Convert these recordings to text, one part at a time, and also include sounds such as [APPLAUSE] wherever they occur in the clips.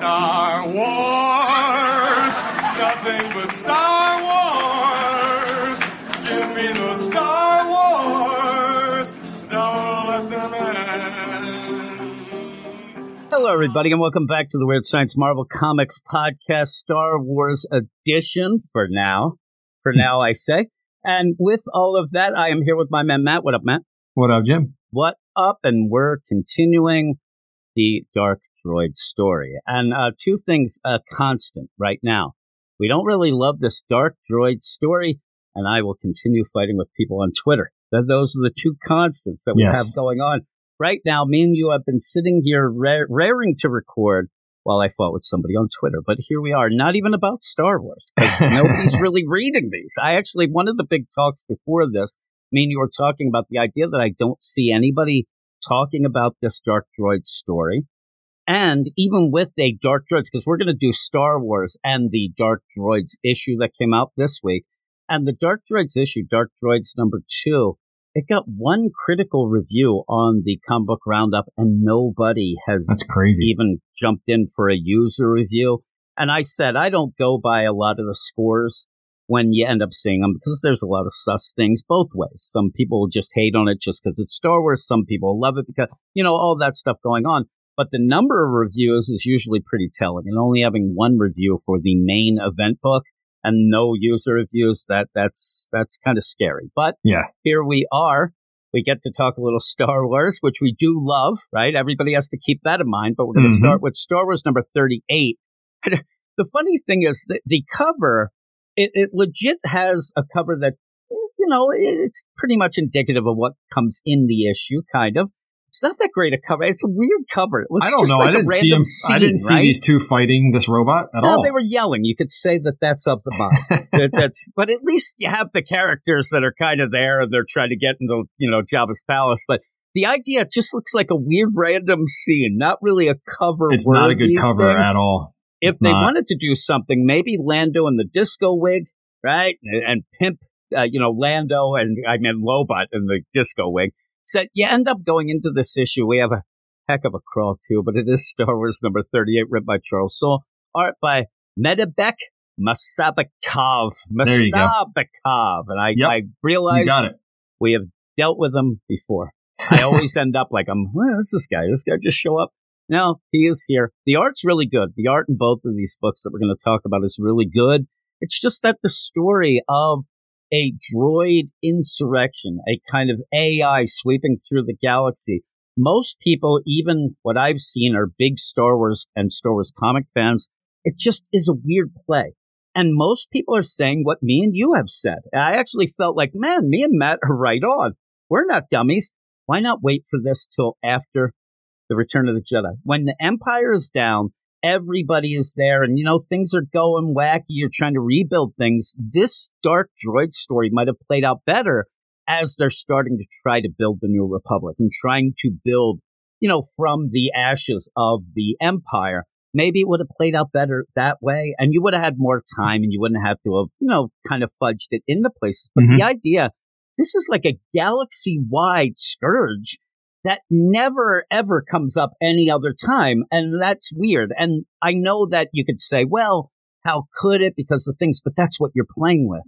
Star Wars. Nothing but Star Wars. Give me the Star Wars. Don't let them end. Hello, everybody, and welcome back to the Weird Science Marvel Comics Podcast, Star Wars edition for now. For now, I say. And with all of that, I am here with my man, Matt. What up, Matt? What up, Jim? What up? And we're continuing the Dark Droid story. And uh, two things uh, constant right now. We don't really love this Dark Droid story, and I will continue fighting with people on Twitter. Those are the two constants that we Yes. have going on. Right now, me and you have been sitting here ra- raring to record while I fought with somebody on Twitter. But here we are, not even about Star Wars. [LAUGHS] Nobody's really reading these. I actually, one of the big talks before this, me and you were talking about the idea that I don't see anybody talking about this Dark Droid story. And even with a Dark Droids, because we're going to do Star Wars and the Dark Droids issue that came out this week. And the Dark Droids issue, Dark Droids number two, it got one critical review on the comic book roundup, and nobody has That's crazy. even jumped in for a user review. And I said, I don't go by a lot of the scores when you end up seeing them because there's a lot of sus things both ways. Some people just hate on it just because it's Star Wars. Some people love it because, you know, all that stuff going on. But the number of reviews is usually pretty telling. And only having one review for the main event book and no user reviews, that that's that's kind of scary. But Yeah. here we are. We get to talk a little Star Wars, which we do love, right? Everybody has to keep that in mind. But we're going to Mhm. start with Star Wars number 38. [LAUGHS] the funny thing is that the cover, it, it legit has a cover that, you know, it's pretty much indicative of what comes in the issue, kind of. It's not that great a cover. It's a weird cover. It looks I don't know. Like I didn't see him. Scene, I didn't see right? these two fighting this robot at No, all. they were yelling. You could say that that's of the mind. [LAUGHS] that, that's, but at least you have the characters that are kind of there and they're trying to get into, you know, Jabba's palace. But the idea just looks like a weird random scene, not really a cover. it's not a good cover thing. at all. If It's they not. wanted to do something, maybe Lando in the disco wig, right? And, and pimp, uh, you know, Lando and I mean Lobot in the disco wig. So you end up going into this issue. We have a heck of a crawl too, but it is Star Wars number 38, written by Charles Soule, art by Madibek Musabekov. There you go. Musabekov. And I, Yep. I realize got it. we have dealt with him before. I [LAUGHS] always end up like, I'm, well, this is this guy. This guy just show up. No, he is here. The art's really good. The art in both of these books that we're going to talk about is really good. It's just that the story of a droid insurrection, a kind of AI sweeping through the galaxy. Most people, even what I've seen, are big Star Wars and Star Wars comic fans. It just is a weird play. And most people are saying what me and you have said. I actually felt like, man, me and Matt are right on. We're not dummies. Why not wait for this till after the Return of the Jedi? When the Empire is down, everybody is there, and you know, things are going wacky. You're trying to rebuild things. This Dark Droid story might have played out better as they're starting to try to build the New Republic and trying to build, you know, from the ashes of the Empire. Maybe it would have played out better that way, and you would have had more time, and you wouldn't have to have, you know, kind of fudged it into places. But Mhm. the idea, this is like a galaxy-wide scourge that never ever comes up any other time, and that's weird. And I know that you could say, well, how could it? Because the things, but that's what you're playing with.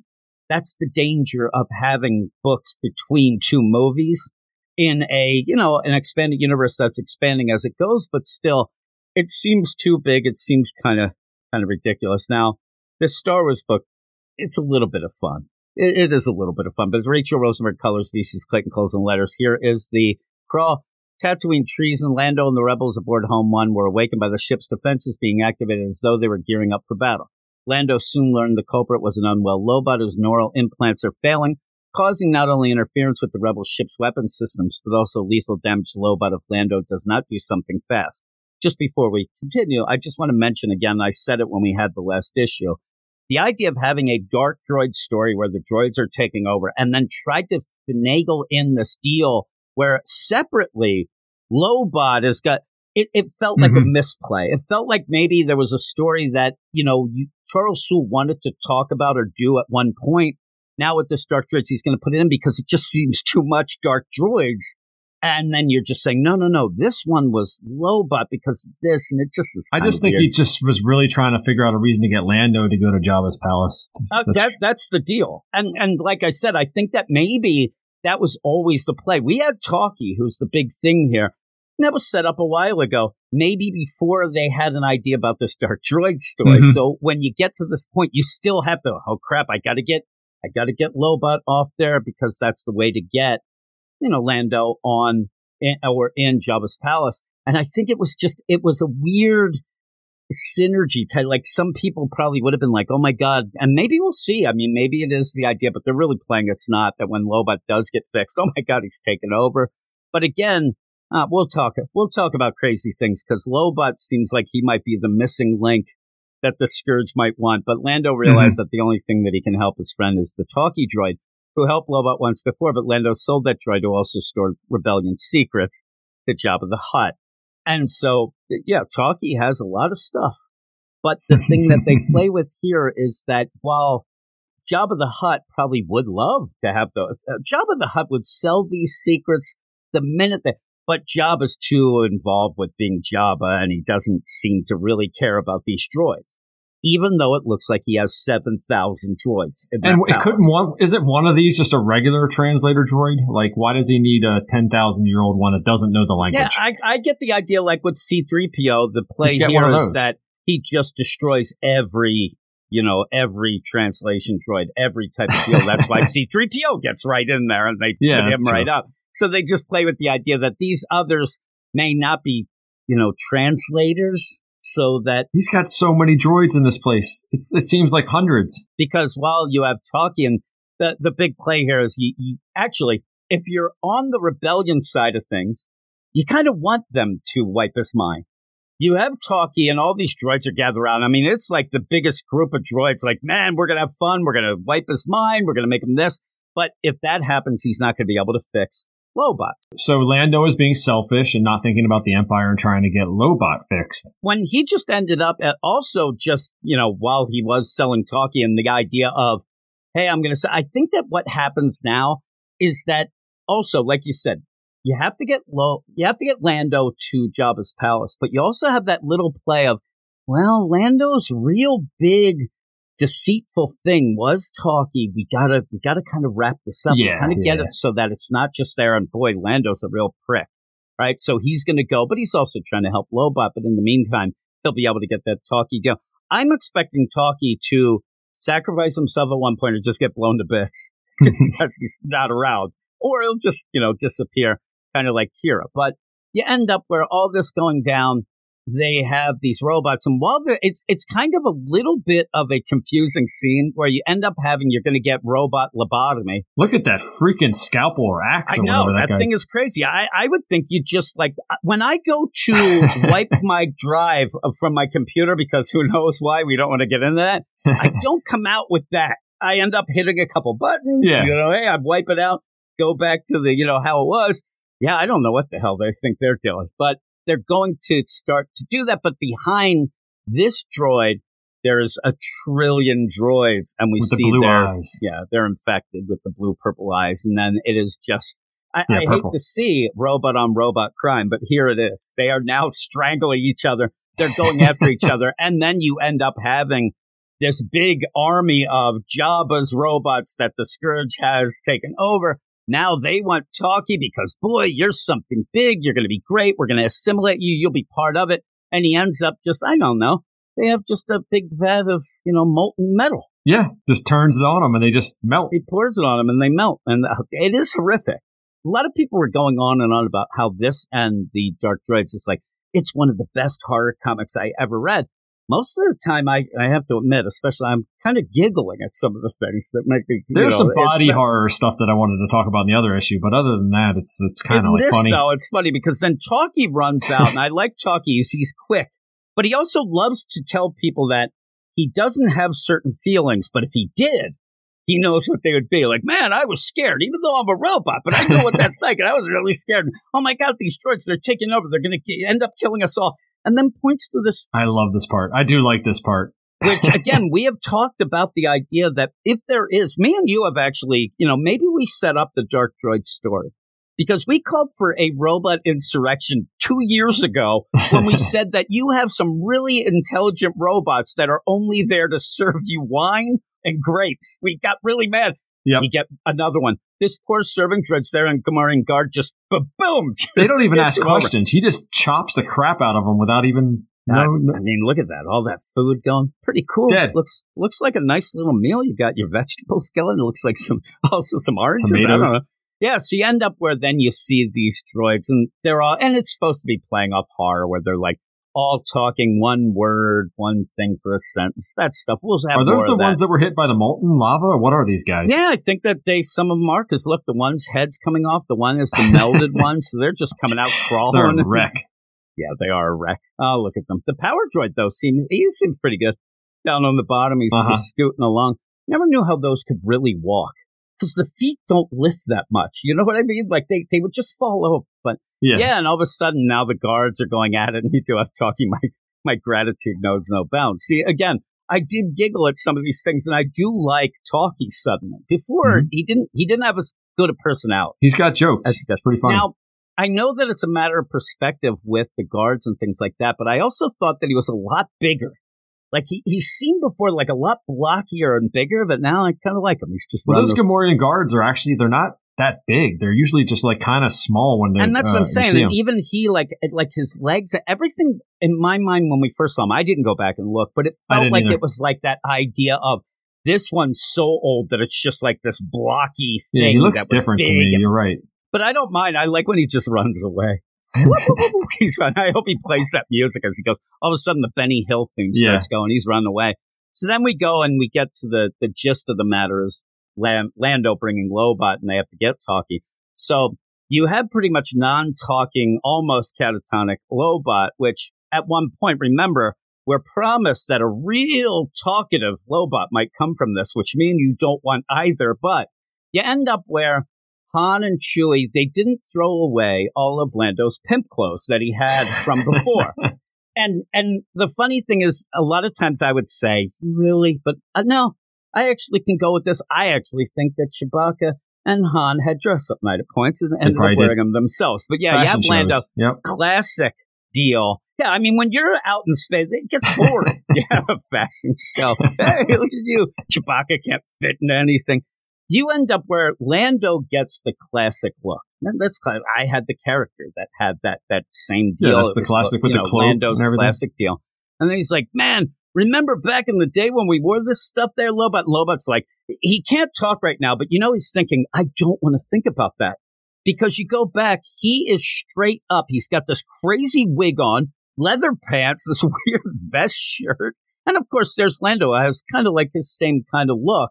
That's the danger of having books between two movies in a, you know, an expanded universe that's expanding as it goes, but still, it seems too big. It seems kind of, kind of ridiculous. Now, this Star Wars book, it's a little bit of fun. It, it is a little bit of fun, but Rachel Rosenberg colors, VC's Clayton Cowles and letters. Here is the crawl. Tatooine treason, Lando and the rebels aboard Home One were awakened by the ship's defenses being activated as though they were gearing up for battle. Lando soon learned the culprit was an unwell Lobot whose neural implants are failing, causing not only interference with the rebel ship's weapon systems, but also lethal damage to Lobot if Lando does not do something fast. Just before we continue, I just want to mention again, I said it when we had the last issue. The idea of having a dark droid story where the droids are taking over and then try to finagle in this deal where separately Lobot has got it, it felt like a Mhm. misplay. It felt like maybe there was a story that, you know, you, Charles Soule wanted to talk about or do at one point. Now with this Dark Droids, he's going to put it in because it just [LAUGHS] seems too much Dark Droids And then you're just saying, no, no, no, this one was Lobot because this, and it just is. I just think weird. he just was really trying to figure out a reason to get Lando to go to Jabba's palace. Uh, that that's the deal, and and like I said, I think that maybe that was always the play. We had Talkie, who's the big thing here. And that was set up a while ago, maybe before they had an idea about this Dark Droid story. Mhm. So when you get to this point, you still have to. Oh crap! I got to get I got to get Lobot off there because that's the way to get you know Lando on in, or in Jabba's palace. And I think it was just it was a weird synergy type. Like some people probably would have been like, "Oh my god!" And maybe we'll see. I mean, maybe it is the idea, but they're really playing it's not. That when Lobot does get fixed, oh my god, he's taken over. But again, uh, we'll talk. We'll talk about crazy things because Lobot seems like he might be the missing link that the Scourge might want. But Lando realized that the only thing that he can help his friend is the talkie droid, who helped Lobot once before. But Lando sold that droid to also store rebellion secrets to Jabba the Hutt. And so, yeah, Talkie has a lot of stuff. But the [LAUGHS] thing that they play with here is that while Jabba the Hutt probably would love to have those, uh, Jabba the Hutt would sell these secrets the minute that, but Jabba's too involved with being Jabba and he doesn't seem to really care about these droids. Even though it looks like he has 7,000 droids. In that and it couldn't one isn't one of these just a regular translator droid? Like, why does he need a ten thousand year old one that doesn't know the language? Yeah, I, I get the idea. Like with C-3PO, the play Just get one here is that he just destroys every, you know, every translation droid, every type of deal. That's why [LAUGHS] C-3PO gets right in there, and they Yeah, put him right up. So they just play with the idea that these others may not be, you know, translators. So that He's got so many droids in this place. It's, it seems like hundreds. because while you have Tolkien, the the big play here is you, you actually, if you're on the rebellion side of things, you kind of want them to wipe his mind. You have Talkie and all these droids are gathered around. I mean, it's like the biggest group of droids. Like, man, we're gonna have fun. We're gonna wipe his mind. We're gonna make him this. But if that happens, he's not gonna be able to fix Lobot. So Lando is being selfish and not thinking about the Empire and trying to get Lobot fixed. when he just ended up at also just you know while he was selling talkie and the idea of hey i'm gonna say i think that what happens now is that also like you said you have to get low you have to get lando to jabba's palace but you also have that little play of well lando's real big deceitful thing was talkie we gotta we gotta kind of wrap this up Yeah, kind of get it so that it's not just there and boy lando's a real prick right? So he's going to go, but he's also trying to help Lobot. But in the meantime, he'll be able to get that Talkie deal. I'm expecting Talkie to sacrifice himself at one point or just get blown to bits [LAUGHS] [LAUGHS] because he's not around, or he'll just you know disappear, kind of like Qi'ra. But you end up where all this going down. They have these robots, and while they're, it's it's kind of a little bit of a confusing scene where you end up having you're going to get robot lobotomy, Look at that freaking scalpel or axe I or know that, that thing is crazy. I, I would think you just like uh, when I go to [LAUGHS] wipe my drive from my computer because who knows why we don't want to get into that. I [LAUGHS] don't come out with that. I end up hitting a couple buttons. Yeah. You know, hey, I wipe it out, go back to the you know how it was. Yeah, I don't know what the hell they think they're doing, but they're going to start to do that. But behind this droid, there's a trillion droids, and we with the see blue their eyes. yeah, they're infected with the blue purple eyes, and then it is just. I, Yeah, I hate to see robot on robot crime, but here it is. They are now [LAUGHS] strangling each other. They're going after each other, [LAUGHS] and then you end up having this big army of Jabba's robots that the Scourge has taken over. Now they want Talkie because, boy, you're something big. You're going to be great. We're going to assimilate you. You'll be part of it. And he ends up just, I don't know. They have just a big vat of, you know, molten metal. Yeah, just turns it on them and they just melt. He pours it on them and they melt. And uh, it is horrific. A lot of people were going on and on about how this and the Dark Droids is like, it's one of the best horror comics I ever read. Most of the time, I, I have to admit, especially I'm kind of giggling at some of the things that make me. There's know, some body horror stuff that I wanted to talk about in the other issue, but other than that, it's it's kind of like this, funny. though, it's funny because then Talkie runs out, and I [LAUGHS] like Talkie. He's, he's quick, but he also loves to tell people that he doesn't have certain feelings, but if he did, he knows what they would be. Like, man, I was scared, even though I'm a robot, but I know what that's [LAUGHS] like, and I was really scared. Oh my god, these droids, they're taking over. They're going to end up killing us all. And then points to this I love this part. I do like this part. which [LAUGHS] again we have talked about the idea that if there is me and you have actually you know maybe we set up the dark droid story because we called for a robot insurrection two years ago when we [LAUGHS] said that you have some really intelligent robots that are only there to serve you wine and grapes. We got really mad. Yep. You get another one. This poor serving droid's there, and Gamorrean guard just boom. They don't even ask questions. He just chops the crap out of them without even. No, I, no. I mean, look at that! All that food going, pretty cool. Dead. Looks looks like a nice little meal. You got your vegetable skeleton. [LAUGHS] It looks like some [LAUGHS] also some oranges. I don't Tomatoes. know. Yeah, so you end up where then you see these droids, and they're all, and it's supposed to be playing off horror, where they're like all talking one word, one thing for a sentence. That stuff. We'll have Are those the ones that. that were hit by the molten lava? Or what are these guys? Yeah, I think that they some of them are because look, the one's head's coming off, the one is the melded [LAUGHS] one, so they're just coming out crawling. They're a wreck. [LAUGHS] Yeah, they are a wreck. Oh, look at them. The power droid though seems he seems pretty good. Down on the bottom, he's Uh-huh. just scooting along. Never knew how those could really walk because the feet don't lift that much. You know what I mean? Like they they would just fall over. But Yeah. yeah, and all of a sudden now the guards are going at it, and you do have talking. [LAUGHS] My my gratitude knows no bounds. See, again, I did giggle at some of these things, and I do like Talkie suddenly. Before Mhm. he didn't he didn't have as good a personality. He's got jokes. That's- That's pretty funny. Now, I know that it's a matter of perspective with the guards and things like that, but I also thought that he was a lot bigger. Like he, he seemed before like a lot blockier and bigger, but now I kind of like him. He's just well, those Gamorrean guards are actually they're not that big. They're usually just like kind of small when they're. and that's uh, what I'm saying. even he, like, like his legs, everything in my mind when we first saw him, I didn't go back and look, but it felt like either. it was like that idea of this one's so old that it's just like this blocky thing. yeah, he looks different to me. and- You're right. But I don't mind. I like when he just runs away. [LAUGHS] [LAUGHS] he's. I hope he plays that music as he goes. All of a sudden, the Benny Hill theme Yeah. starts going. He's running away. So then we go and we get to the the gist of the matter is Lando bringing Lobot, and they have to get talkie. So you have pretty much non-talking, almost catatonic Lobot, which at one point, remember, we're promised that a real talkative Lobot might come from this, which means you don't want either. But you end up where Han and Chewie, they didn't throw away all of Lando's pimp clothes that he had from before. [LAUGHS] and and the funny thing is, a lot of times I would say, really, but uh, no, I actually can go with this. I actually think that Chewbacca and Han had dress up night at points and ended up probably did. wearing them themselves. But yeah, you have Lando. Yep. classic deal. Yeah, I mean, when you're out in space, it gets [LAUGHS] boring. [LAUGHS] you have a fashion show. [LAUGHS] Hey, look at you. Chewbacca can't fit into anything. You end up where Lando gets the classic look. And that's I had the character that had that that same Yeah, deal. that's It the classic with you the know, Lando's classic deal. And then he's like, "Man, remember back in the day when we wore this stuff there, Lobot?" Lobot's like, he can't talk right now, but you know he's thinking, "I don't want to think about that." because you go back, he is straight up. He's got this crazy wig on, leather pants, [LAUGHS] this weird vest shirt. And of course, there's Lando, who was kind of like his same kind of look.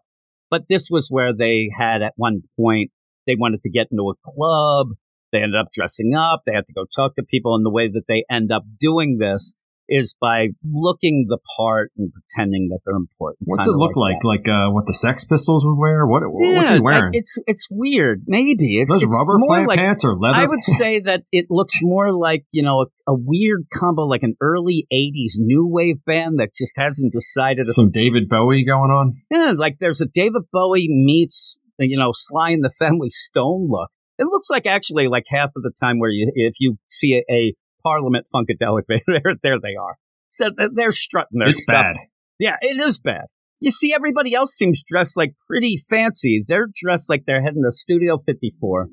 But this was where they had at one point, they wanted to get into a club. They ended up dressing up. They had to go talk to people. And the way that they end up doing this is by looking the part and pretending that they're important. What's it look like? that. Like, uh, what the Sex Pistols would wear? What? what's he wearing? I- It's it's weird. Maybe it's, Those it's rubber more plant like pants or leather? I would say that it looks more like, you know, a, a weird combo, like an early 80s new wave band that just hasn't decided. Some David Bowie going on. yeah, like there's a David Bowie meets, you know, Sly and the Family Stone look. It looks like actually like half of the time where you, if you see a, a Parliament Funkadelic, [LAUGHS] there, there they are. So they're strutting their it's stuff. bad. Yeah, it is bad. You see, everybody else seems dressed like pretty fancy. They're dressed like they're heading to Studio 54,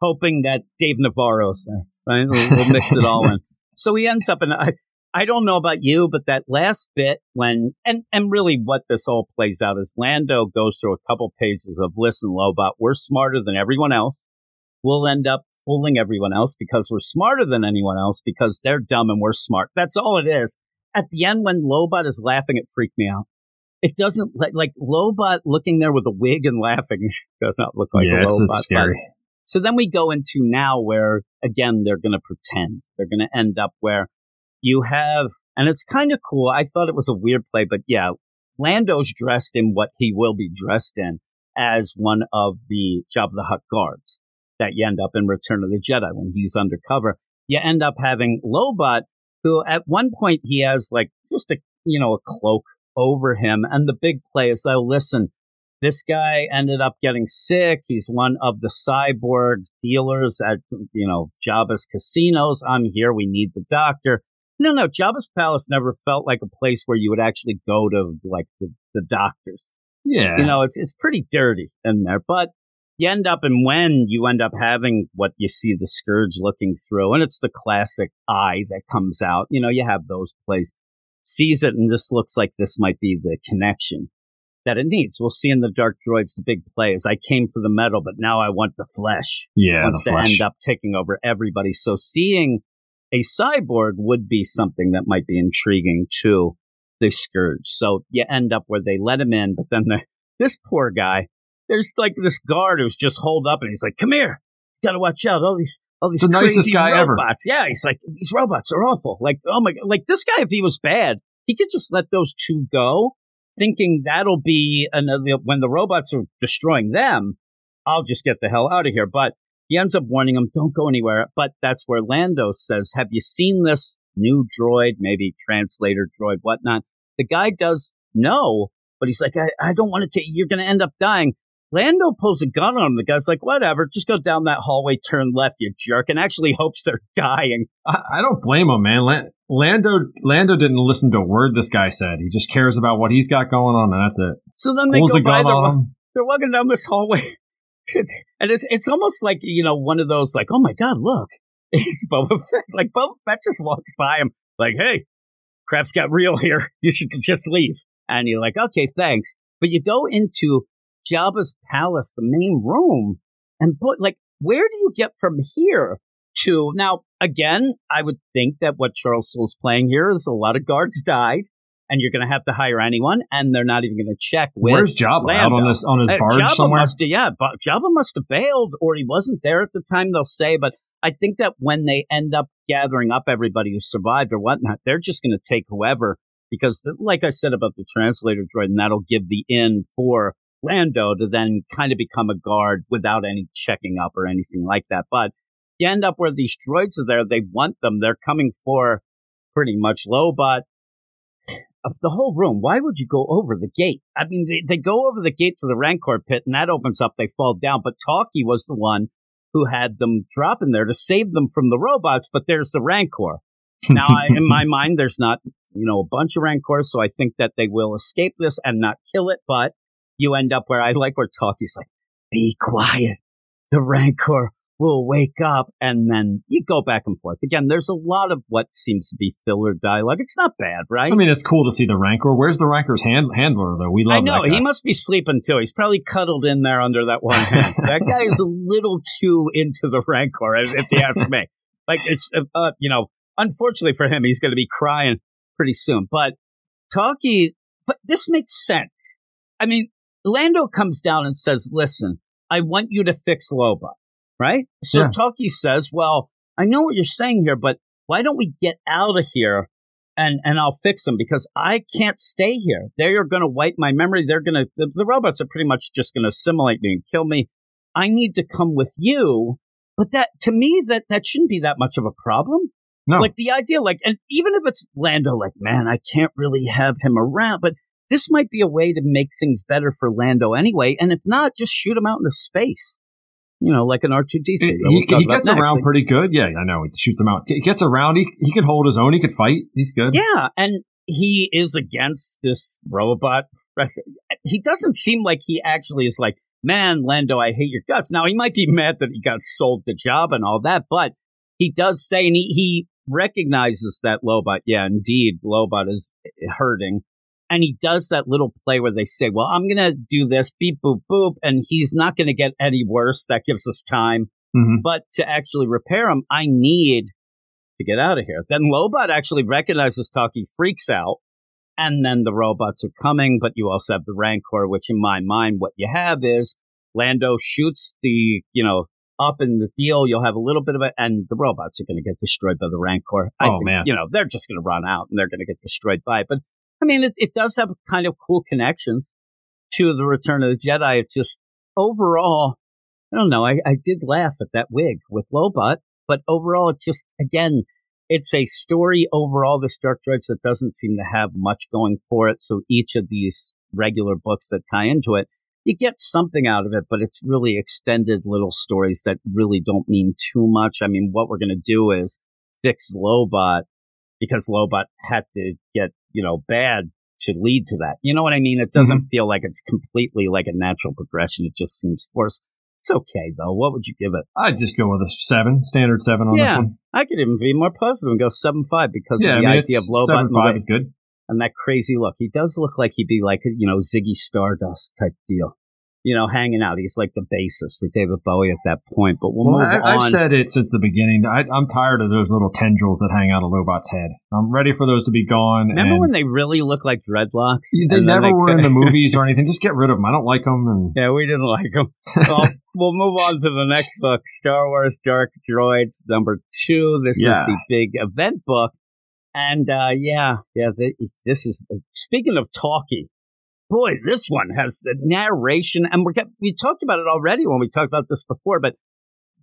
hoping that Dave Navarro's there. Right? We'll, we'll mix it all in. [LAUGHS] So he ends up in. I, I don't know about you, but that last bit when and and really what this all plays out is Lando goes through a couple pages of listen, Lobot, we're smarter than everyone else. We'll end up fooling everyone else because we're smarter than anyone else because they're dumb and we're smart. That's all it is at the end when Lobot is laughing, it freaked me out. It doesn't like like Lobot looking there with a wig and laughing [LAUGHS] does not look like yeah, a it's, Lobot. it's scary. So then we go into now where again they're going to pretend they're going to end up where you have, and it's kind of cool. I thought it was a weird play, but yeah, Lando's dressed in what he will be dressed in as one of the Jabba the Hutt guards that you end up in Return of the Jedi when he's undercover. You end up having Lobot, who at one point he has like just a you know a cloak over him, and the big play is, oh listen, This guy ended up getting sick. He's one of the cyborg dealers at, you know, Jabba's casinos. I'm here. We need the doctor. No, no, Jabba's palace never felt like a place where you would actually go to like the, the doctors. Yeah. You know, it's it's pretty dirty in there, but you end up and when you end up having what you see the scourge looking through, and it's the classic eye that comes out. You know, you have those plays, sees it, and this looks like this might be the connection that it needs. We'll see in the Dark Droids the big plays. I came for the metal, but now I want the flesh. yeah, wants the to flesh. end up taking over everybody. So seeing a cyborg would be something that might be intriguing to the Scourge. So you end up where they let him in, but then the, [LAUGHS] this poor guy, there's like this guard who's just holed up and he's like, come here, you got to watch out. All these, all these It's the nicest crazy guy ever. robots. Yeah. He's like, these robots are awful. Like, oh my God, like this guy, if he was bad, he could just let those two go thinking that'll be another, when the robots are destroying them, I'll just get the hell out of here. But he ends up warning him, don't go anywhere. But that's where Lando says, have you seen this new droid, maybe translator droid, whatnot? The guy does know, but he's like, I, I don't want to take, you're going to end up dying. Lando pulls a gun on him. The guy's like, whatever, just go down that hallway, turn left, you jerk, and actually hopes they're [LAUGHS] dying. I, I don't blame him, man. La- Lando Lando didn't listen to a word this guy said. He just cares about what he's got going on, and that's it. So then they Pulls go a by gun the, on him. they're walking down this hallway. [LAUGHS] and it's it's almost like, you know, one of those like, oh my God, look, [LAUGHS] it's Boba Fett. Like Boba Fett just walks by him like, hey, crap's got real here. You should just leave. And you're like, okay, thanks. But you go into Jabba's palace, the main room, and put like, where do you get from here to now? Again, I would think that what Charles Soule's playing here is a lot of guards died, and you're going to have to hire anyone, and they're not even going to check Where's Jabba? Out on this on his Uh, barge Jabba somewhere? Must have, yeah, but Jabba must have bailed, or he wasn't there at the time. They'll say, but I think that when they end up gathering up everybody who survived or whatnot, they're just going to take whoever because, the, like I said about the translator droid, and that'll give the in for Lando to then kind of become a guard without any checking up or anything like that. But you end up where these droids are there. They want them. They're coming for pretty much Lobot of the whole room. Why would you go over the gate? I mean, they, they go over the gate to the Rancor pit and that opens up. They fall down. But Talkie was the one who had them drop in there to save them from the robots. But there's the Rancor. Now, I, in my [LAUGHS] mind, there's not, you know, a bunch of Rancors. So I think that they will escape this and not kill it. But you end up where I like where Talkie's like, be quiet. The Rancor will wake up. And then you go back and forth. Again, there's a lot of what seems to be filler dialogue. It's not bad, right? I mean, it's cool to see the Rancor. Where's the Rancor's hand- handler though? We love I know he must be sleeping too. He's probably cuddled in there under that one [LAUGHS] hand. that guy is a little too into the Rancor, if if you ask me. Like it's, uh, uh, you know, unfortunately for him, he's going to be crying pretty soon. But Talkie, but this makes sense. I mean, Lando comes down and says, "Listen, I want you to fix Lobot, Right? So Yeah. Talkie says, "Well, I know what you're saying here, but why don't we get out of here and and I'll fix them because I can't stay here. They're going to wipe my memory. They're going to the, the robots are pretty much just going to assimilate me and kill me. I need to come with you." But that to me that that shouldn't be that much of a problem. no, Like the idea, like, and even if it's Lando, like, man, I can't really have him around, but this might be a way to make things better for Lando anyway. And if not, just shoot him out into space. You know, like an R two D two. he, he gets around pretty good. Yeah, I know. He shoots him out. He gets around. He he can hold his own. He could fight. He's good. Yeah, and he is against this robot. [LAUGHS] He doesn't seem like he actually is like, man, Lando, I hate your guts. Now he might be [LAUGHS] mad that he got sold the job and all that, but he does say, and he, he recognizes that Lobot. Yeah, indeed, Lobot is hurting. And he does that little play where they say, well, I'm going to do this, beep, boop, boop, and he's not going to get any worse. That gives us time. hmm But to actually repair him, I need to get out of here. Then Lobot actually recognizes Talkie, freaks out, and then the robots are coming, but you also have the Rancor, which in my mind, what you have is Lando shoots the, you know, up in the deal, you'll have a little bit of it, and the robots are going to get destroyed by the Rancor. I Oh, think, man. You know, they're just going to run out and they're going to get destroyed by it. But I mean, it, it does have kind of cool connections to the Return of the Jedi. It's just overall, I don't know. I, I did laugh at that wig with Lobot, but overall, it just, again, it's a story overall, the Dark Droids, that doesn't seem to have much going for it. So each of these regular books that tie into it you get something out of it, but it's really extended little stories that really don't mean too much. I mean, what we're going to do is fix Lobot because Lobot had to get, you know, bad to lead to that. You know what I mean? It doesn't mm-hmm. feel like it's completely like a natural progression. It just seems forced. It's okay though. What would you give it? I'd just go with a seven, standard seven on yeah, this one. I could even be more positive and go seven five because yeah, of the I mean, idea of Lobot. Seven five is good and that crazy look. He does look like he'd be like, you know, Ziggy Stardust type deal. You know, hanging out. He's like the bassist for David Bowie at that point. But we'll, well move I, on. I've said it since the beginning. I, am tired of those little tendrils that hang out of Lobot's head. I'm ready for those to be gone. Remember when they really look like dreadlocks? They never they were in the [LAUGHS] movies or anything. Just get rid of them. I don't like them. And... Yeah, we didn't like them. well, [LAUGHS] we'll move on to the next book, Star Wars Dark Droids, number two. This yeah. is the big event book and uh, yeah, yeah, this is speaking of talkie. Boy, this one has a narration, and we're we talked about it already when we talked about this before, but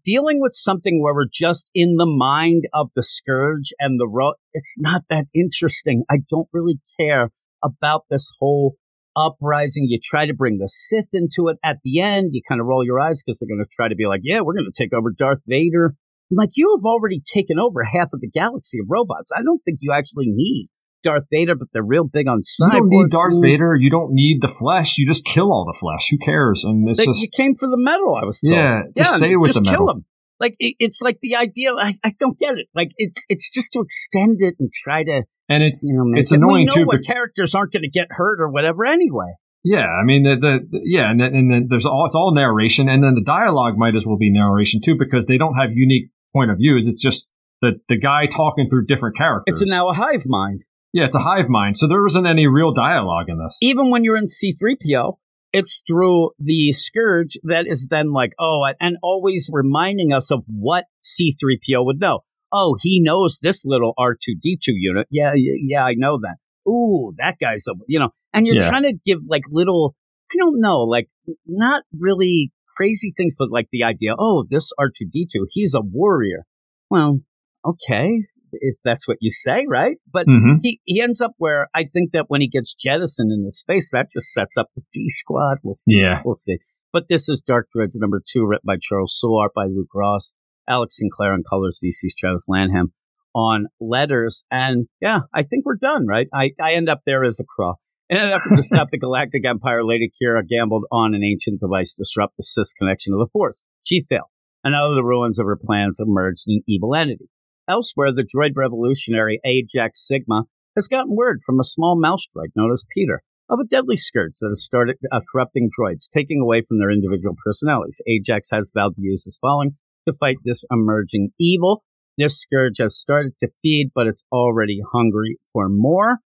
dealing with something where we're just in the mind of the scourge and the ro- it's not that interesting. I don't really care about this whole uprising. You try to bring the Sith into it at the end. You kind of roll your eyes because they're going to try to be like, yeah, we're going to take over Darth Vader like you have already taken over half of the galaxy of robots. I don't think you actually need Darth Vader, but they're real big on cyborgs. You don't need Darth Vader. You don't need the flesh. You just kill all the flesh. Who cares? And it's they, just you came for the metal. I was told. Yeah, just yeah, stay with just the metal. Kill him. Like it, it's like the idea. I, I don't get it. Like it's it's just to extend it and try to. And it's you know, it's annoying too. What characters aren't going to get hurt or whatever anyway. Yeah, I mean the, the, the yeah, and then, and then there's all it's all narration, and then the dialogue might as well be narration too because they don't have unique point of views. It's just the the guy talking through different characters. It's now a hive mind. Yeah, it's a hive mind. So there isn't any real dialogue in this. Even when you're in C3PO, it's through the scourge that is then like, oh, and always reminding us of what C3PO would know. Oh, he knows this little R2D2 unit. Yeah, yeah, I know that. Ooh, that guy's a, you know, and you're yeah. trying to give like little, I don't know, like not really crazy things, but like the idea, oh, this R2D2, he's a warrior. Well, okay, if that's what you say, right? But mm-hmm. he, he ends up where I think that when he gets jettisoned into space, that just sets up the D Squad. We'll see. Yeah. We'll see. But this is Dark Droids number two, written by Charles Soule, by Luke Ross, Alex Sinclair, on colors VC's Travis Lanham on letters. And yeah, I think we're done, right? I, I end up there as a crow. In an effort to stop the [LAUGHS] Galactic Empire, Lady Qi'ra gambled on an ancient device to disrupt the Sith connection of the Force. She failed, and out of the ruins of her plans emerged an evil entity. Elsewhere, the droid revolutionary Ajax Sigma has gotten word from a small mouse droid known as Peter of a deadly scourge that has started uh, corrupting droids, taking away from their individual personalities. Ajax has vowed to use his following to fight this emerging evil. This scourge has started to feed, but it's already hungry for more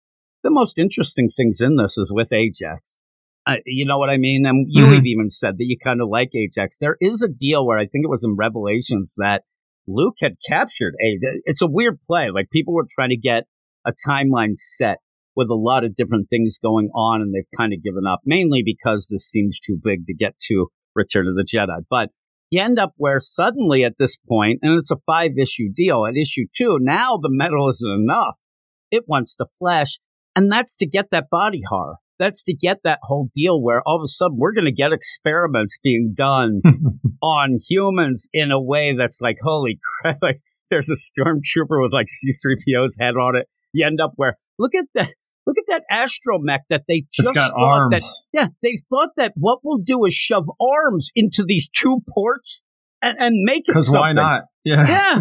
the most interesting things in this is with Ajax. Uh, you know what I mean? And you mm-hmm. have even said that you kind of like Ajax. There is a deal where I think it was in Revelations that Luke had captured Ajax. It's a weird play. Like people were trying to get a timeline set with a lot of different things going on, and they've kind of given up, mainly because this seems too big to get to Return of the Jedi. But you end up where suddenly at this point, and it's a five issue deal, at issue two, now the metal isn't enough. It wants the flesh. And that's to get that body horror. That's to get that whole deal where all of a sudden we're going to get experiments being done [LAUGHS] on humans in a way that's like, holy crap, [LAUGHS] like there's a stormtrooper with like C3PO's head on it. You end up where, look at that. Look at that astromech that they just it's got thought arms. that yeah they thought that what we'll do is shove arms into these two ports and, and make it because why not yeah yeah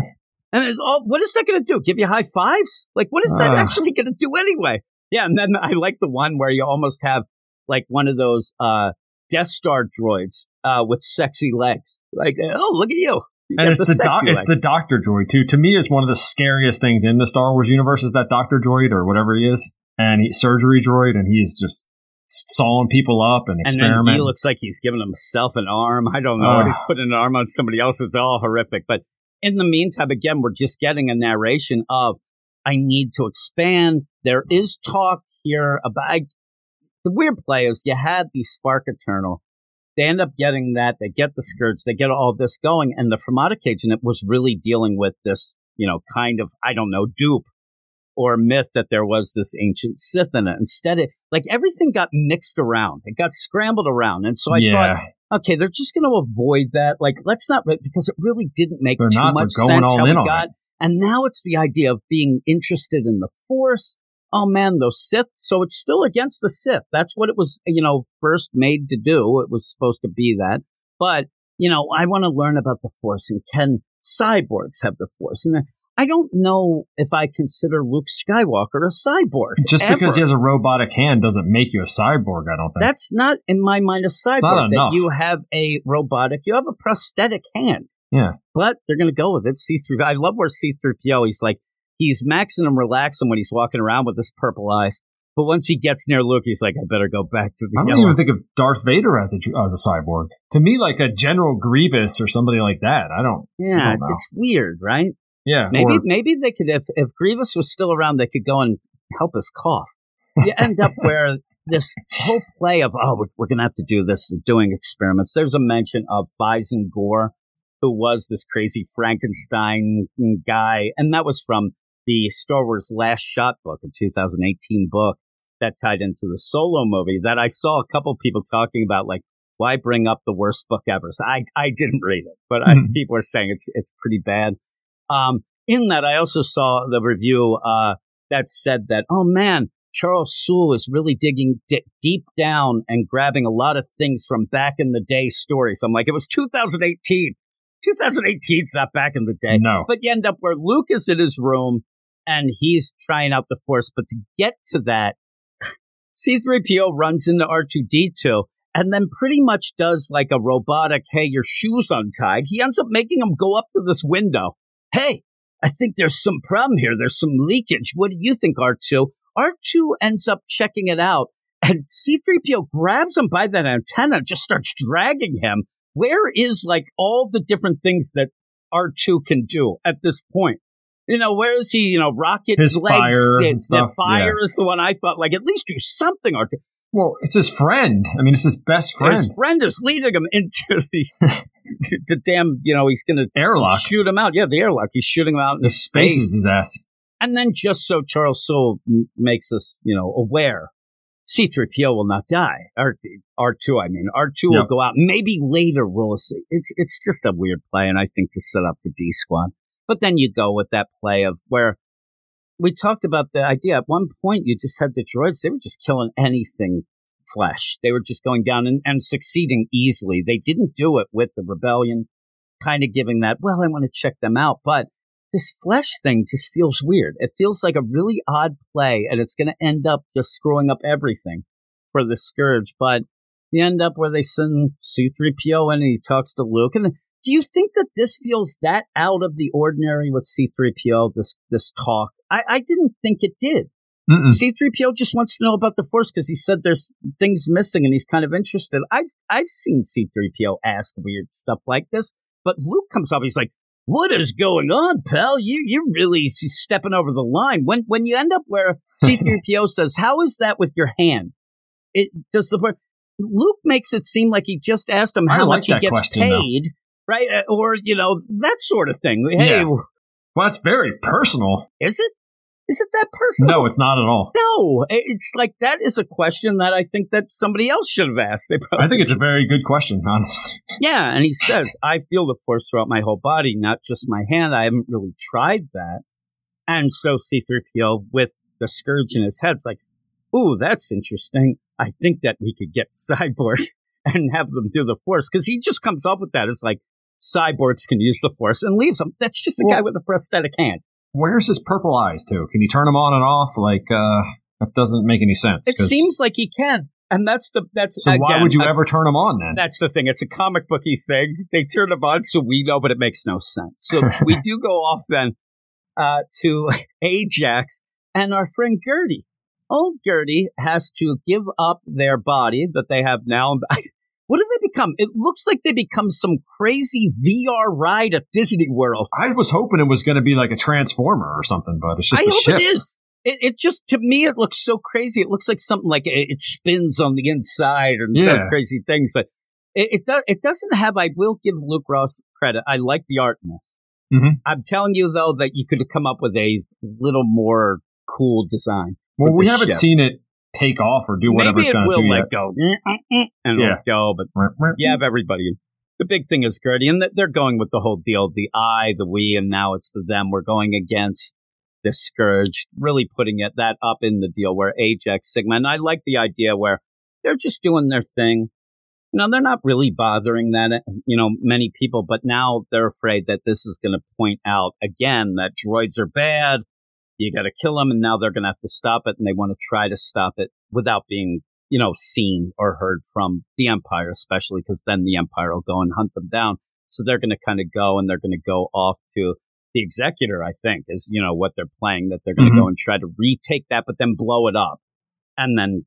and it's all, what is that going to do give you high fives like what is that uh. actually going to do anyway yeah, and then I like the one where you almost have like one of those uh, Death Star droids uh, with sexy legs. Like, oh, look at you. you and it's the, the do- it's the Doctor droid too. To me, it's one of the scariest things in the Star Wars universe is that Doctor droid or whatever he is, and he surgery droid, and he's just sawing people up and experimenting. And he looks like he's giving himself an arm. I don't know. Uh, he's putting an arm on somebody else. It's all horrific. But in the meantime, again, we're just getting a narration of I need to expand. There is talk here about I, the weird play is you had the Spark Eternal. They end up getting that. They get the Scourge. They get all this going. And the Fermata Cage, and it was really dealing with this, you know, kind of, I don't know, dupe or myth that there was this ancient Sith in it. Instead, it like everything got mixed around. It got scrambled around, and so I yeah. thought, okay, they're just going to avoid that. Like, let's not because it really didn't make They're too not. Much going sense all how in we on got. it. And now it's the idea of being interested in the Force. Oh man, those Sith. So it's still against the Sith. That's what it was, you know, first made to do. It was supposed to be that. But, you know, I want to learn about the Force and can cyborgs have the Force? And I don't know if I consider Luke Skywalker a cyborg. Just because he has a robotic hand doesn't make you a cyborg. I don't think. That's not in my mind a cyborg. not that you have a robotic, you have a prosthetic hand. Yeah. But they're going to go with it. See through. I love where C3PO, he's like, he's maxing and relaxing when he's walking around with his purple eyes. But once he gets near Luke, he's like, I better go back to the I don't yellow. even think of Darth Vader as a as a cyborg. To me, like a General Grievous or somebody like that. I don't. yeah, I don't it's weird, right? Yeah. Maybe or- maybe they could if if Grievous was still around, they could go and help us cough. You [LAUGHS] end up where this whole play of oh we're, we're gonna have to do this. They're doing experiments. There's a mention of Fyzen Gor, who was this crazy Frankenstein guy, and that was from the Star Wars Last Shot book, a 2018 book that tied into the Solo movie. That I saw a couple people talking about, like why bring up the worst book ever? So I I didn't read it, but I, Mhm. people are saying it's it's pretty bad. Um, in that, I also saw the review uh, that said that, oh man, Charles Soule is really digging di- deep down and grabbing a lot of things from back in the day stories. I'm like, it was 2018. 2018 is not back in the day. no. But you end up where Luke is in his room and he's trying out the Force. But to get to that, C3PO runs into R2D2 and then pretty much does like a robotic, hey, your shoe's untied. He ends up making him go up to this window. Hey, I think there's some problem here. There's some leakage. What do you think, R2? R2 ends up checking it out and C3PO grabs him by that antenna, just starts dragging him. Where is like all the different things that R2 can do at this point? You know, where is he? You know, rocket His legs. fire the, and the stuff, fire is the one I thought. Like, at least do something, R2. Well, it's his friend. I mean, it's his best friend. His friend is leading him into [LAUGHS] the the damn. You know, he's going to Airlock. shoot him out. Yeah, the airlock. He's shooting him out into He spaces space. his ass. And then just so Charles Soule m- makes us, you know, aware, C-3PO will not die. R- R2, I mean. R2 will go out. Maybe later we'll see. It's, it's just a weird play, and I think to set up the D squad. But then you go with that play of where we talked about the idea. At one point, you just had the droids. They were just killing anything flesh. They were just going down and, and succeeding easily. They didn't do it with the rebellion, kind of giving that, well, I want to check them out. But this flesh thing just feels weird. It feels like a really odd play, and it's going to end up just screwing up everything for the Scourge. But you end up where they send C3PO in and he talks to Luke. And do you think that this feels that out of the ordinary with C3PO, this, this talk? I, I didn't think it did. Mm-mm. C3PO just wants to know about the Force because he said there's things missing and he's kind of interested. I've, I've seen C3PO ask weird stuff like this, but Luke comes up, he's like, what is going on, pal? You, you're really stepping over the line. When, when you end up where [LAUGHS] C3PO says, how is that with your hand? It does the, Force- Luke makes it seem like he just asked him I how like much he gets question, paid, right? Uh, Or, you know, that sort of thing. Hey, Yeah. Well, that's very personal. is it? Is it that personal? No, it's not at all. No, it's like that is a question that I think that somebody else should have asked. They probably I think it's a very good question, honestly. [LAUGHS] yeah. And he says, "I feel the force throughout my whole body, not just my hand. I haven't really tried that." And so C-3PO with the scourge in his head, is like, "Ooh, that's interesting. I think that we could get [LAUGHS] cyborg and have them do the force because he just comes up with that. It's like cyborgs can use the force and leaves them. That's just a Well- guy with a prosthetic hand. Where's his purple eyes too? Can you turn them on and off? Like, uh, that doesn't make any sense. It seems like he can." And that's the that's so. why would you ever turn them on then? That's the thing. It's a comic booky thing. They turn them on so we know, but it makes no sense. So we [LAUGHS] do go off then uh, to [LAUGHS] Ajax and our friend Gertie. Old Gertie has to give up their body that they have now. [LAUGHS] What do they become? It looks like they become some crazy VR ride at Disney World. I was hoping it was going to be like a transformer or something, but it's just I a hope ship. it is. It, it just to me it looks so crazy. It looks like something like it, it spins on the inside and does crazy things. But it, it does. It doesn't have. I will give Luke Ross credit. I like the art in this. Mhm. I'm telling you though that you could have come up with a little more cool design. Well, we haven't ship. seen it take off or do whatever Maybe it's going to do. Maybe it will do let yet. go, mm, mm, mm, and Yeah. it'll go, but you have everybody. The big thing is Gertie, and they're going with the whole deal, the I, the we, and now it's the them. We're going against the scourge, really putting it that up in the deal where Ajax, Sigma, and I like the idea where they're just doing their thing. You know, they're not really bothering that, eh, you know, many people, but now they're afraid that this is going to point out again that droids are bad. You got to kill them, and now they're going to have to stop it, and they want to try to stop it without being you know, seen or heard from the Empire, especially because then the Empire will go and hunt them down. So they're going to kind of go and they're going to go off to the Executor, I think, is, you know, what they're playing, that they're going to Mhm. go and try to retake that, but then blow it up. And then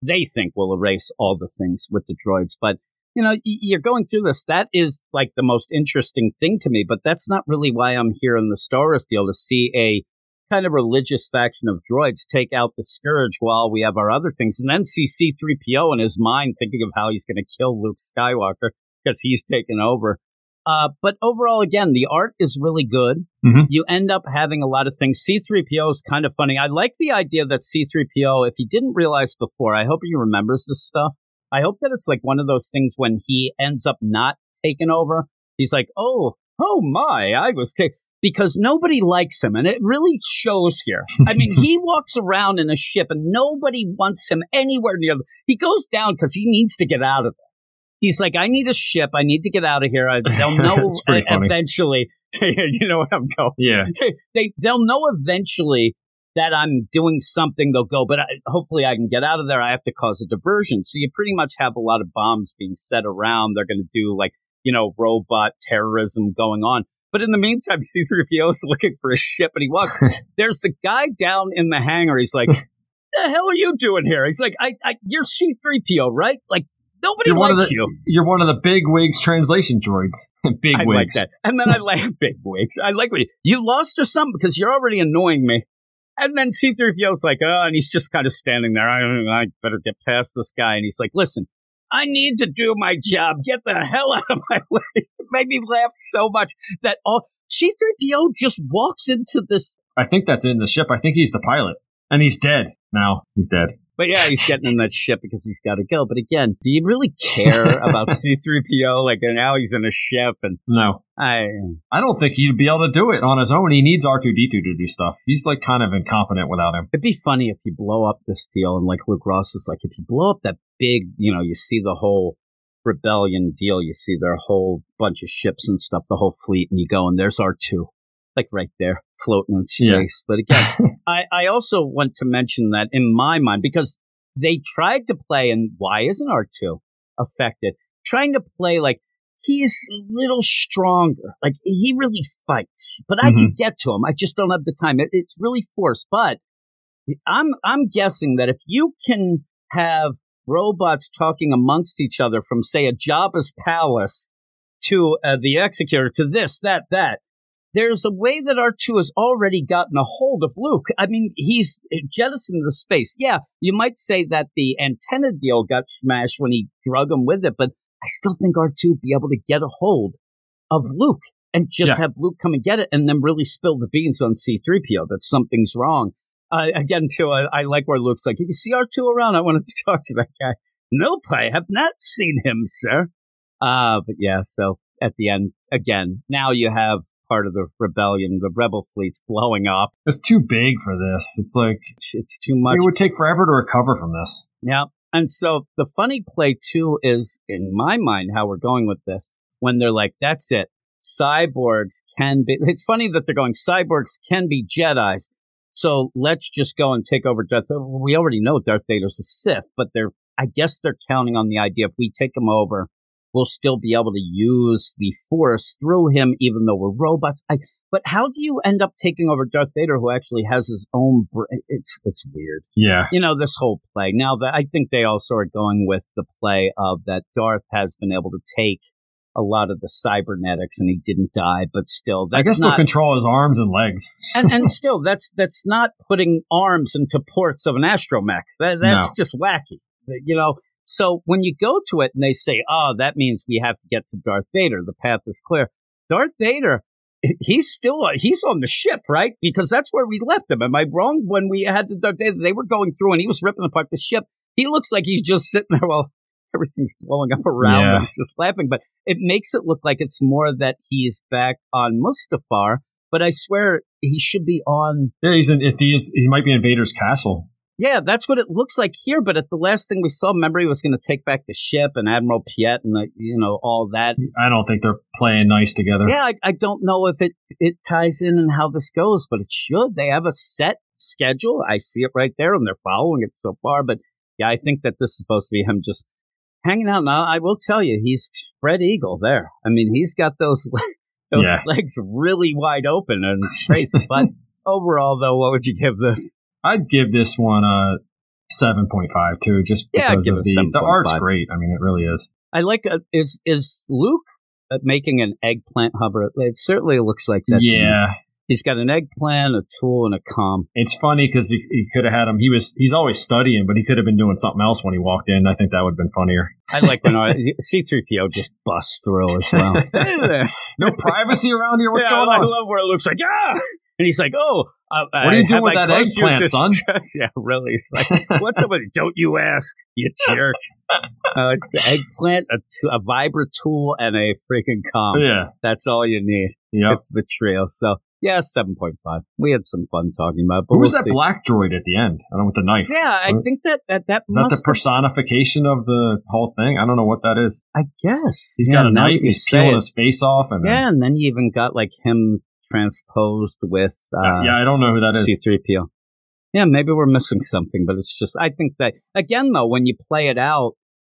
they think will erase all the things with the droids. But, you know, y- you're going through this. That is like the most interesting thing to me, but that's not really why I'm here in the Star Wars deal to see a kind of religious faction of droids take out the scourge while we have our other things and then see C3PO in his mind thinking of how he's going to kill Luke Skywalker because he's taken over. Uh, but overall, again, the art is really good. Mhm. You end up having a lot of things. C3PO is kind of funny. I like the idea that C3PO, if he didn't realize before, I hope he remembers this stuff. I hope that it's like one of those things when he ends up not taken over. He's like, oh, oh my, I was taken because nobody likes him, and it really shows here. I mean, he [LAUGHS] walks around in a ship, and nobody wants him anywhere near. He goes down because he needs to get out of there. He's like, I need a ship. I need to get out of here. I, they'll [LAUGHS] know uh, eventually. [LAUGHS] you know what I'm going. Yeah. They they'll know eventually that I'm doing something. They'll go, but I, hopefully I can get out of there. I have to cause a diversion. So you pretty much have a lot of bombs being set around. They're going to do like you know robot terrorism going on. But in the meantime, [LAUGHS] C3PO is looking for a ship and he walks. [LAUGHS] There's the guy down in the hangar. He's like, What [LAUGHS] the hell are you doing here? He's like, I, I you're C3PO, right? Like, nobody You're likes the- you. You're one of the big wigs translation droids. big I like wigs. that. And then I like big wigs. I like you, you lost or something because you're already annoying me. And then C3PO's like, oh, and he's just kind of standing there. I, I better get past this guy. And he's like, listen, I need to do my job. Get the hell out of my [LAUGHS] way. It made me laugh so much that all C3PO just walks into this. I think that's in the ship. I think he's the pilot. And he's dead now. He's dead. But yeah, he's getting in that ship because he's got to go. But again, do you really care [LAUGHS] about C3PO? Like now he's in a ship and No. I, I don't think he'd be able to do it on his own. He needs R2D2 to do stuff. He's like kind of incompetent without him. It'd be funny if you blow up this deal, and like Luke Ross is like, if you blow up that big, you know, you see the whole rebellion deal, you see their whole bunch of ships and stuff, the whole fleet, and you go, and there's R2, like right there, floating in Yeah. space. But again, [LAUGHS] I, I also want to mention that in my mind, because they tried to play, and why isn't R2 affected? Trying to play like, He's a little stronger. Like he really fights, but I can get to him. I just don't have the time. It, it's really forced. But I'm I'm guessing that if you can have robots talking amongst each other from say a Jabba's palace to uh, the executor to this that that there's a way that R2 has already gotten a hold of Luke. I mean, he's jettisoned the space. Yeah, you might say that the antenna deal got smashed when he drug him with it, but I still think R2 would be able to get a hold of Luke and just Yeah. have Luke come and get it and then really spill the beans on C3PO that something's wrong. Uh, again, too, I, I like where Luke's like, if you see R2 around, I wanted to [LAUGHS] talk to that guy. Nope, I have not seen him, sir. Uh, but yeah, so at the end, again, now you have part of the rebellion, the rebel fleet's blowing up. It's too big for this. It's like It's too much. it would take forever to recover from this. Yeah. And so the funny play too is in my mind how we're going with this when they're like, that's it. Cyborgs can be, it's funny that they're going, cyborgs can be Jedi's. So let's just go and take over Darth. We already know Darth Vader's a Sith, but they're, I guess they're counting on the idea if we take him over, we'll still be able to use the Force through him, even though we're robots. I, but how do you end up taking over Darth Vader, who actually has his own? Br- it's it's weird Yeah. you know, this whole play. Now that I think they also are going with the play of that Darth has been able to take a lot of the cybernetics and he didn't die, but still that's I guess they'll control his arms and legs. and, and [LAUGHS] still that's that's not putting arms into ports of an astromech. That, that's No. just wacky. You know, so when you go to it and they say, "Oh, that means we have to get to Darth Vader. The path is clear." Darth Vader he's still he's on the ship, right? Because that's where we left him. Am I wrong? When we had the they, they were going through and he was ripping apart the ship. He looks like he's just sitting there while [LAUGHS] everything's blowing up around Yeah. him, just laughing. But it makes it look like it's more that he's back on Mustafar. But I swear he should be on. Yeah, he's in. If he is, he might be in Vader's castle. Yeah, that's what it looks like here. But at the last thing we saw, remember he was going to take back the ship and Admiral Piet and the, you know all that. I don't think they're playing nice together. Yeah, I, I don't know if it it ties in and how this goes, but it should. They have a set schedule. I see it right there, and they're following it so far. But yeah, I think that this is supposed to be him just hanging out. Now, I will tell you, he's spread eagle there. I mean, he's got those [LAUGHS] those Yeah. legs really wide open and crazy. [LAUGHS] but overall, though, what would you give this? I'd give this one a seven point five too, just Yeah, because give of the the art's 7.5. great. I mean, it really is. I like uh, is is Luke uh, making an eggplant hover? It certainly looks like that. yeah, He's got an eggplant, a tool, and a com. it's funny because he, he could have had him. He was he's always studying, but he could have been doing something else when he walked in. I think that would have been funnier. I like when our [LAUGHS] C3PO just busts through as well. [LAUGHS] No privacy around here. What's yeah, going on? I love where it looks like, ah! And he's like, oh, uh, What are you doing with that eggplant, son? [LAUGHS] yeah, really. It's like, what's up with it? Don't you ask, you [LAUGHS] jerk. Uh, it's the eggplant, a, t- a vibra tool, and a freaking com. yeah, That's all you need. yeah. It's the trio. So, yeah, 7.5. We had some fun talking about it, but Who was we'll that see. black droid at the end? I don't know with the knife. Yeah, I What- think that that, that Is that the must have- personification of the whole thing? I don't know what that is. I guess. He's Yeah, got a knife. He's peeling his face off, and then- Yeah, and then you even got like him transposed with uh, yeah, I don't know who that is. C3PO. Yeah, maybe we're missing something, but it's just, I think that, again, though, when you play it out,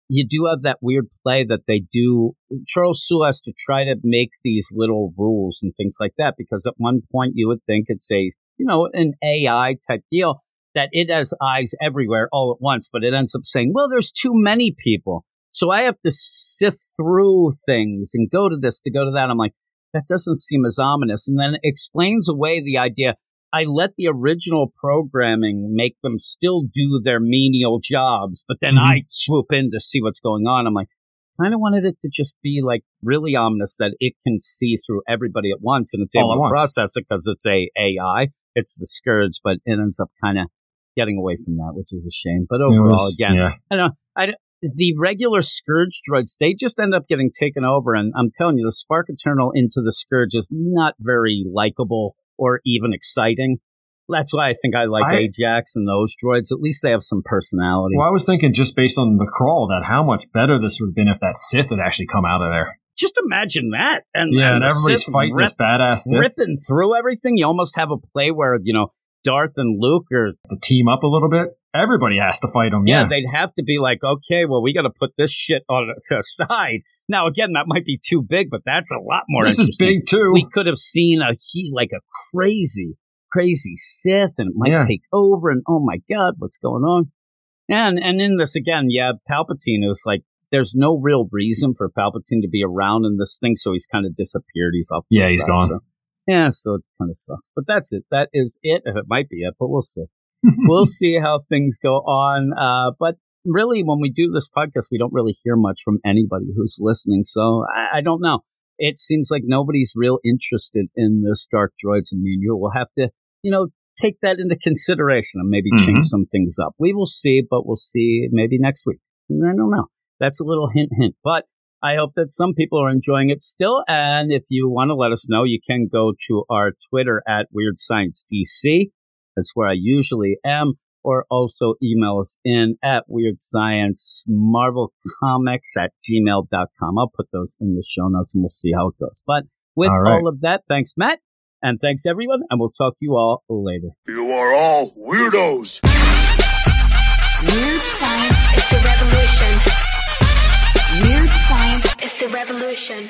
you do have that weird play that they do. Charles Soule has to try to make these little rules and things like that because at one point you would think it's a, you know, an AI type deal that it has eyes everywhere all at once, but it ends up saying, well, there's too many people. So I have to sift through things and go to this to go to that. I'm like, that doesn't seem as ominous. And then it explains away the idea. I let the original programming make them still do their menial jobs, but then Mhm. I swoop in to see what's going on. I'm like, kind of wanted it to just be like really ominous that it can see through everybody at once and it's All able to process it because it's a AI. It's the scourge, but it ends up kind of getting away from that, which is a shame. But overall, was- again, yeah. I don't. I, the regular Scourge droids, they just end up getting taken over. And I'm telling you, the Spark Eternal into the Scourge is not very likable or even exciting. That's why I think I like I- Ajax and those droids. At least they have some personality. Well, I was thinking just based on the crawl that how much better this would have been if that Sith had actually come out of there. just imagine that. And, Yeah, and the everybody's Sith fighting rip- this badass Sith ripping through everything. You almost have a play where, you know, Darth and Luke are to team up a little bit. Everybody has to fight them. Yeah, Yeah, they'd have to be like, okay, well, we got to put this shit on [LAUGHS] the side. Now, again, that might be too big, but that's a lot more. this is big too. We could have seen a he like a crazy, crazy Sith, and it might Yeah. take over. And oh my god, what's going on? And and in this again, yeah, Palpatine is like. There's no real reason for Palpatine to be around in this thing, so he's kind of disappeared. He's off. the Yeah, he's side, gone. so- yeah, so it kind of sucks. But that's it. That is it. If it might be it, but we'll see we'll see how things go on. Uh, but really, when we do this podcast, we don't really hear much from anybody who's listening. So I, I don't know. It seems like nobody's real interested in this Dark Droids and me and you. We'll have to, you know, take that into consideration and maybe Mhm. change some things up. We will see, but we'll see maybe next week. I don't know. That's a little hint, hint. But I hope that some people are enjoying it still. And if you want to let us know, you can go to our Twitter at Weird Science DC. That's where I usually am. Or also email us in at Weird Science Marvel Comics at gmail.com. I'll put those in the show notes and we'll see how it goes. But with All right. all of that, thanks, Matt. And thanks, everyone. And we'll talk to you all later. You are all weirdos. Weird science is the revolution. Weird science is the revolution.